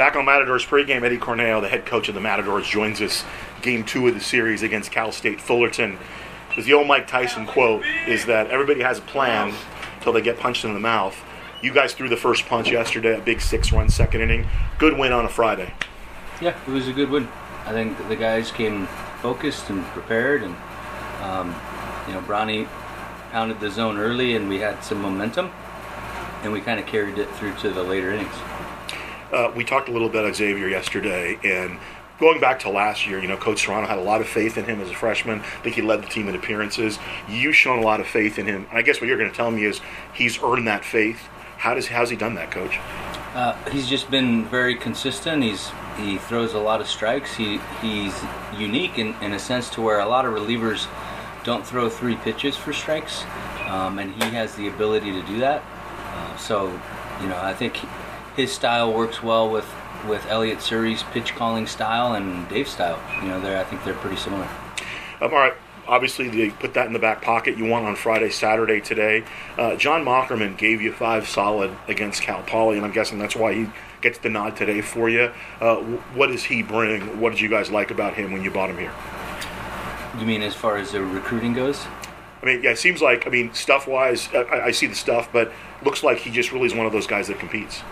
Back on Matadors pregame, Eddie Cornejo, the head coach of the Matadors, joins us. Game two of the series against Cal State Fullerton. Because the old Mike Tyson quote is that everybody has a plan until they get punched in the mouth. You guys threw the first punch yesterday, a big six-run second inning. Good win on a Friday. Yeah, it was a good win. I think the guys came focused and prepared, and um, you know, Bronny pounded the zone early, and we had some momentum, and we kind of carried it through to the later innings. Uh, we talked a little bit about Xavier yesterday, and going back to last year, you know, Coach Serrano had a lot of faith in him as a freshman. I think he led the team in appearances. You've shown a lot of faith in him. And I guess what you're going to tell me is he's earned that faith. How does how's he done that, Coach? Uh, he's just been very consistent. He's he throws a lot of strikes. He he's unique in, in a sense to where a lot of relievers don't throw three pitches for strikes, um, and he has the ability to do that. Uh, so, you know, I think his style works well with with Elliot Suri's pitch calling style and Dave's style. You know, they I think they're pretty similar. Um, all right. Obviously, they put that in the back pocket. You won on Friday, Saturday, today. Uh, John Mockerman gave you five solid against Cal Poly, and I'm guessing that's why he gets the nod today for you. Uh, what does he bring? What did you guys like about him when you bought him here? You mean as far as the recruiting goes? I mean, yeah, it seems like, I mean, stuff wise, I, I see the stuff, but looks like he just really is one of those guys that competes.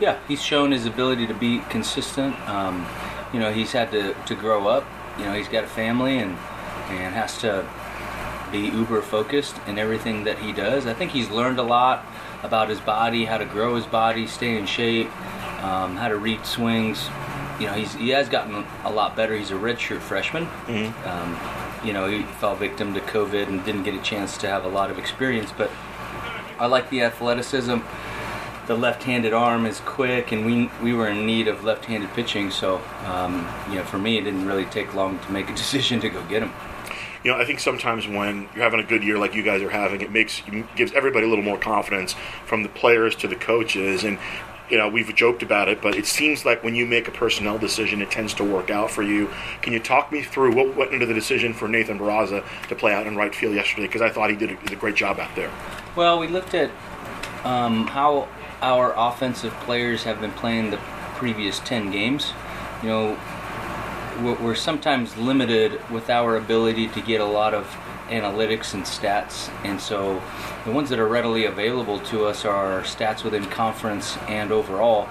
Yeah, he's shown his ability to be consistent. Um, you know, he's had to, to grow up. You know, he's got a family and and has to be uber focused in everything that he does. I think he's learned a lot about his body, how to grow his body, stay in shape, um, how to read swings. You know, he's he has gotten a lot better. He's a redshirt freshman. Mm-hmm. Um, you know, he fell victim to COVID and didn't get a chance to have a lot of experience, but I like the athleticism the left-handed arm is quick, and we we were in need of left-handed pitching. So, um, you know, for me, it didn't really take long to make a decision to go get him. You know, I think sometimes when you're having a good year like you guys are having, it makes gives everybody a little more confidence, from the players to the coaches, and you know, we've joked about it, but it seems like when you make a personnel decision, it tends to work out for you. Can you talk me through what went into the decision for Nathan Barraza to play out in right field yesterday? Because I thought he did a, did a, great job out there. Well, we looked at um, how our offensive players have been playing the previous 10 games. You know, we're sometimes limited with our ability to get a lot of analytics and stats, and so the ones that are readily available to us are stats within conference and overall.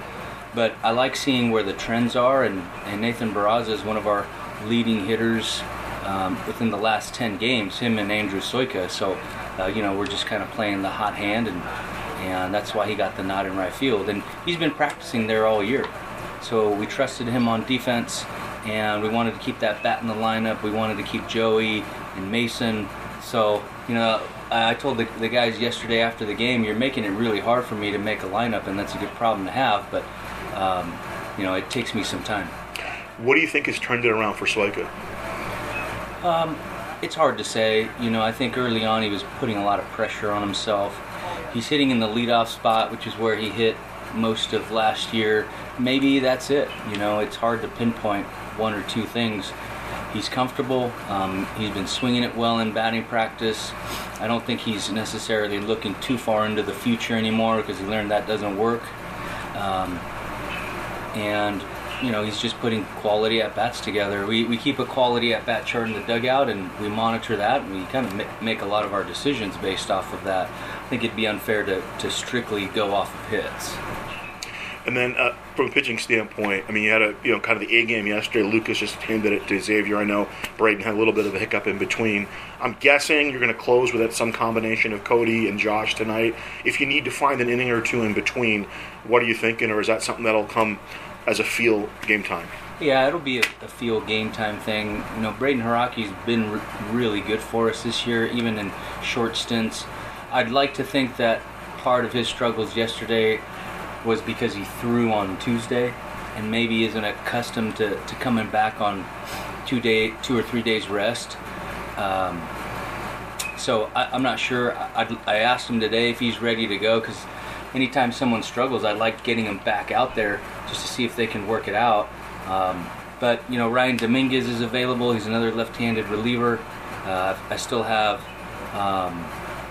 But I like seeing where the trends are, and, and Nathan Barraza is one of our leading hitters um, within the last 10 games, him and Andrew Soika. So, uh, you know, we're just kind of playing the hot hand and and that's why he got the nod in right field. And he's been practicing there all year. So we trusted him on defense, and we wanted to keep that bat in the lineup. We wanted to keep Joey and Mason. So, you know, I told the, the guys yesterday after the game, you're making it really hard for me to make a lineup, and that's a good problem to have, but, um, you know, it takes me some time. What do you think has turned it around for Soika? Um, it's hard to say. You know, I think early on he was putting a lot of pressure on himself he's hitting in the leadoff spot, which is where he hit most of last year. Maybe that's it. You know, it's hard to pinpoint one or two things. He's comfortable. Um, he's been swinging it well in batting practice. I don't think he's necessarily looking too far into the future anymore because he learned that doesn't work. Um, and you know, he's just putting quality at bats together. We, we keep a quality at bat chart in the dugout and we monitor that and we kind of make a lot of our decisions based off of that. I think it'd be unfair to, to strictly go off of hits. And then uh, from a pitching standpoint, I mean, you had a you know kind of the A game yesterday. Lucas just handed it to Xavier. I know Braden had a little bit of a hiccup in between. I'm guessing you're going to close with some combination of Cody and Josh tonight. If you need to find an inning or two in between, what are you thinking, or is that something that'll come as a feel game time. Yeah, it'll be a, a feel game time thing. You know, Braden Haraki's been re- really good for us this year, even in short stints. I'd like to think that part of his struggles yesterday was because he threw on Tuesday and maybe isn't accustomed to, to coming back on two day, two or three days rest. Um, so I, am not sure. I, I asked him today if he's ready to go because anytime someone struggles, I like getting them back out there just to see if they can work it out. Um, but you know, Ryan Dominguez is available. He's another left-handed reliever. Uh, I still have um,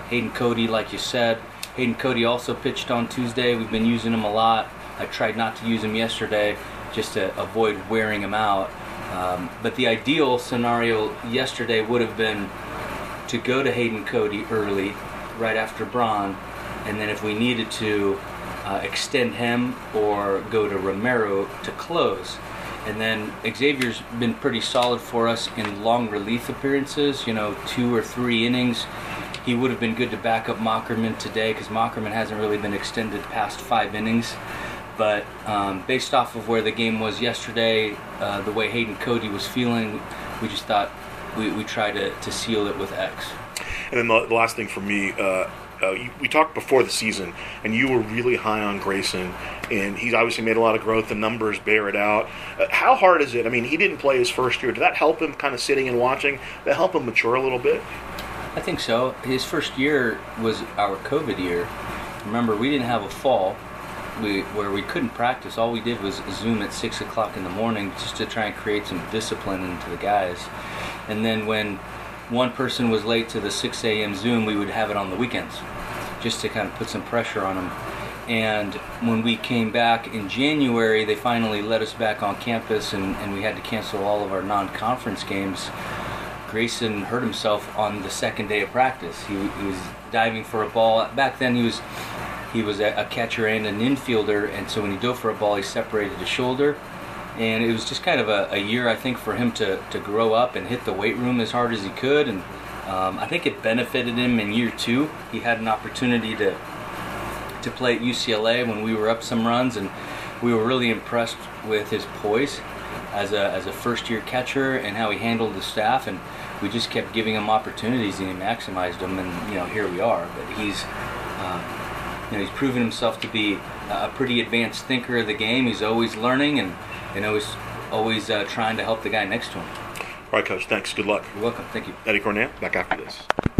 Hayden Cody, like you said. Hayden Cody also pitched on Tuesday. We've been using him a lot. I tried not to use him yesterday just to avoid wearing him out. Um, but the ideal scenario yesterday would have been to go to Hayden Cody early, right after Braun, and then if we needed to, uh, extend him or go to Romero to close. And then Xavier's been pretty solid for us in long relief appearances, you know, two or three innings. He would have been good to back up Mockerman today because Mockerman hasn't really been extended past five innings. But um, based off of where the game was yesterday, uh, the way Hayden Cody was feeling, we just thought we, we try to, to seal it with X. And then the, last thing for me, uh, uh, you, we talked before the season, and you were really high on Grayson, and he's obviously made a lot of growth. The numbers bear it out. Uh, how hard is it? I mean, he didn't play his first year. Did that help him, kind of sitting and watching? Did that help him mature a little bit? I think so. His first year was our COVID year. Remember, we didn't have a fall. We, where we couldn't practice, all we did was Zoom at six o'clock in the morning just to try and create some discipline into the guys. And then when one person was late to the 6 a.m. Zoom, we would have it on the weekends just to kind of put some pressure on them. And when we came back in January, they finally let us back on campus and, and we had to cancel all of our non conference games. Grayson hurt himself on the second day of practice. He, he was diving for a ball. Back then, he was he was a, a catcher and an infielder, and so when he dove for a ball, he separated his shoulder. And it was just kind of a, a year, I think, for him to, to grow up and hit the weight room as hard as he could. And um, I think it benefited him in year two. He had an opportunity to to play at UCLA when we were up some runs, and we were really impressed with his poise as a as a first year catcher and how he handled the staff. And we just kept giving him opportunities, and he maximized them. And you know, here we are. But he's uh, you know he's proven himself to be a pretty advanced thinker of the game. He's always learning and and always always uh, trying to help the guy next to him. All right, Coach. Thanks. Good luck. You're welcome. Thank you. Eddie Cornejo, back after this.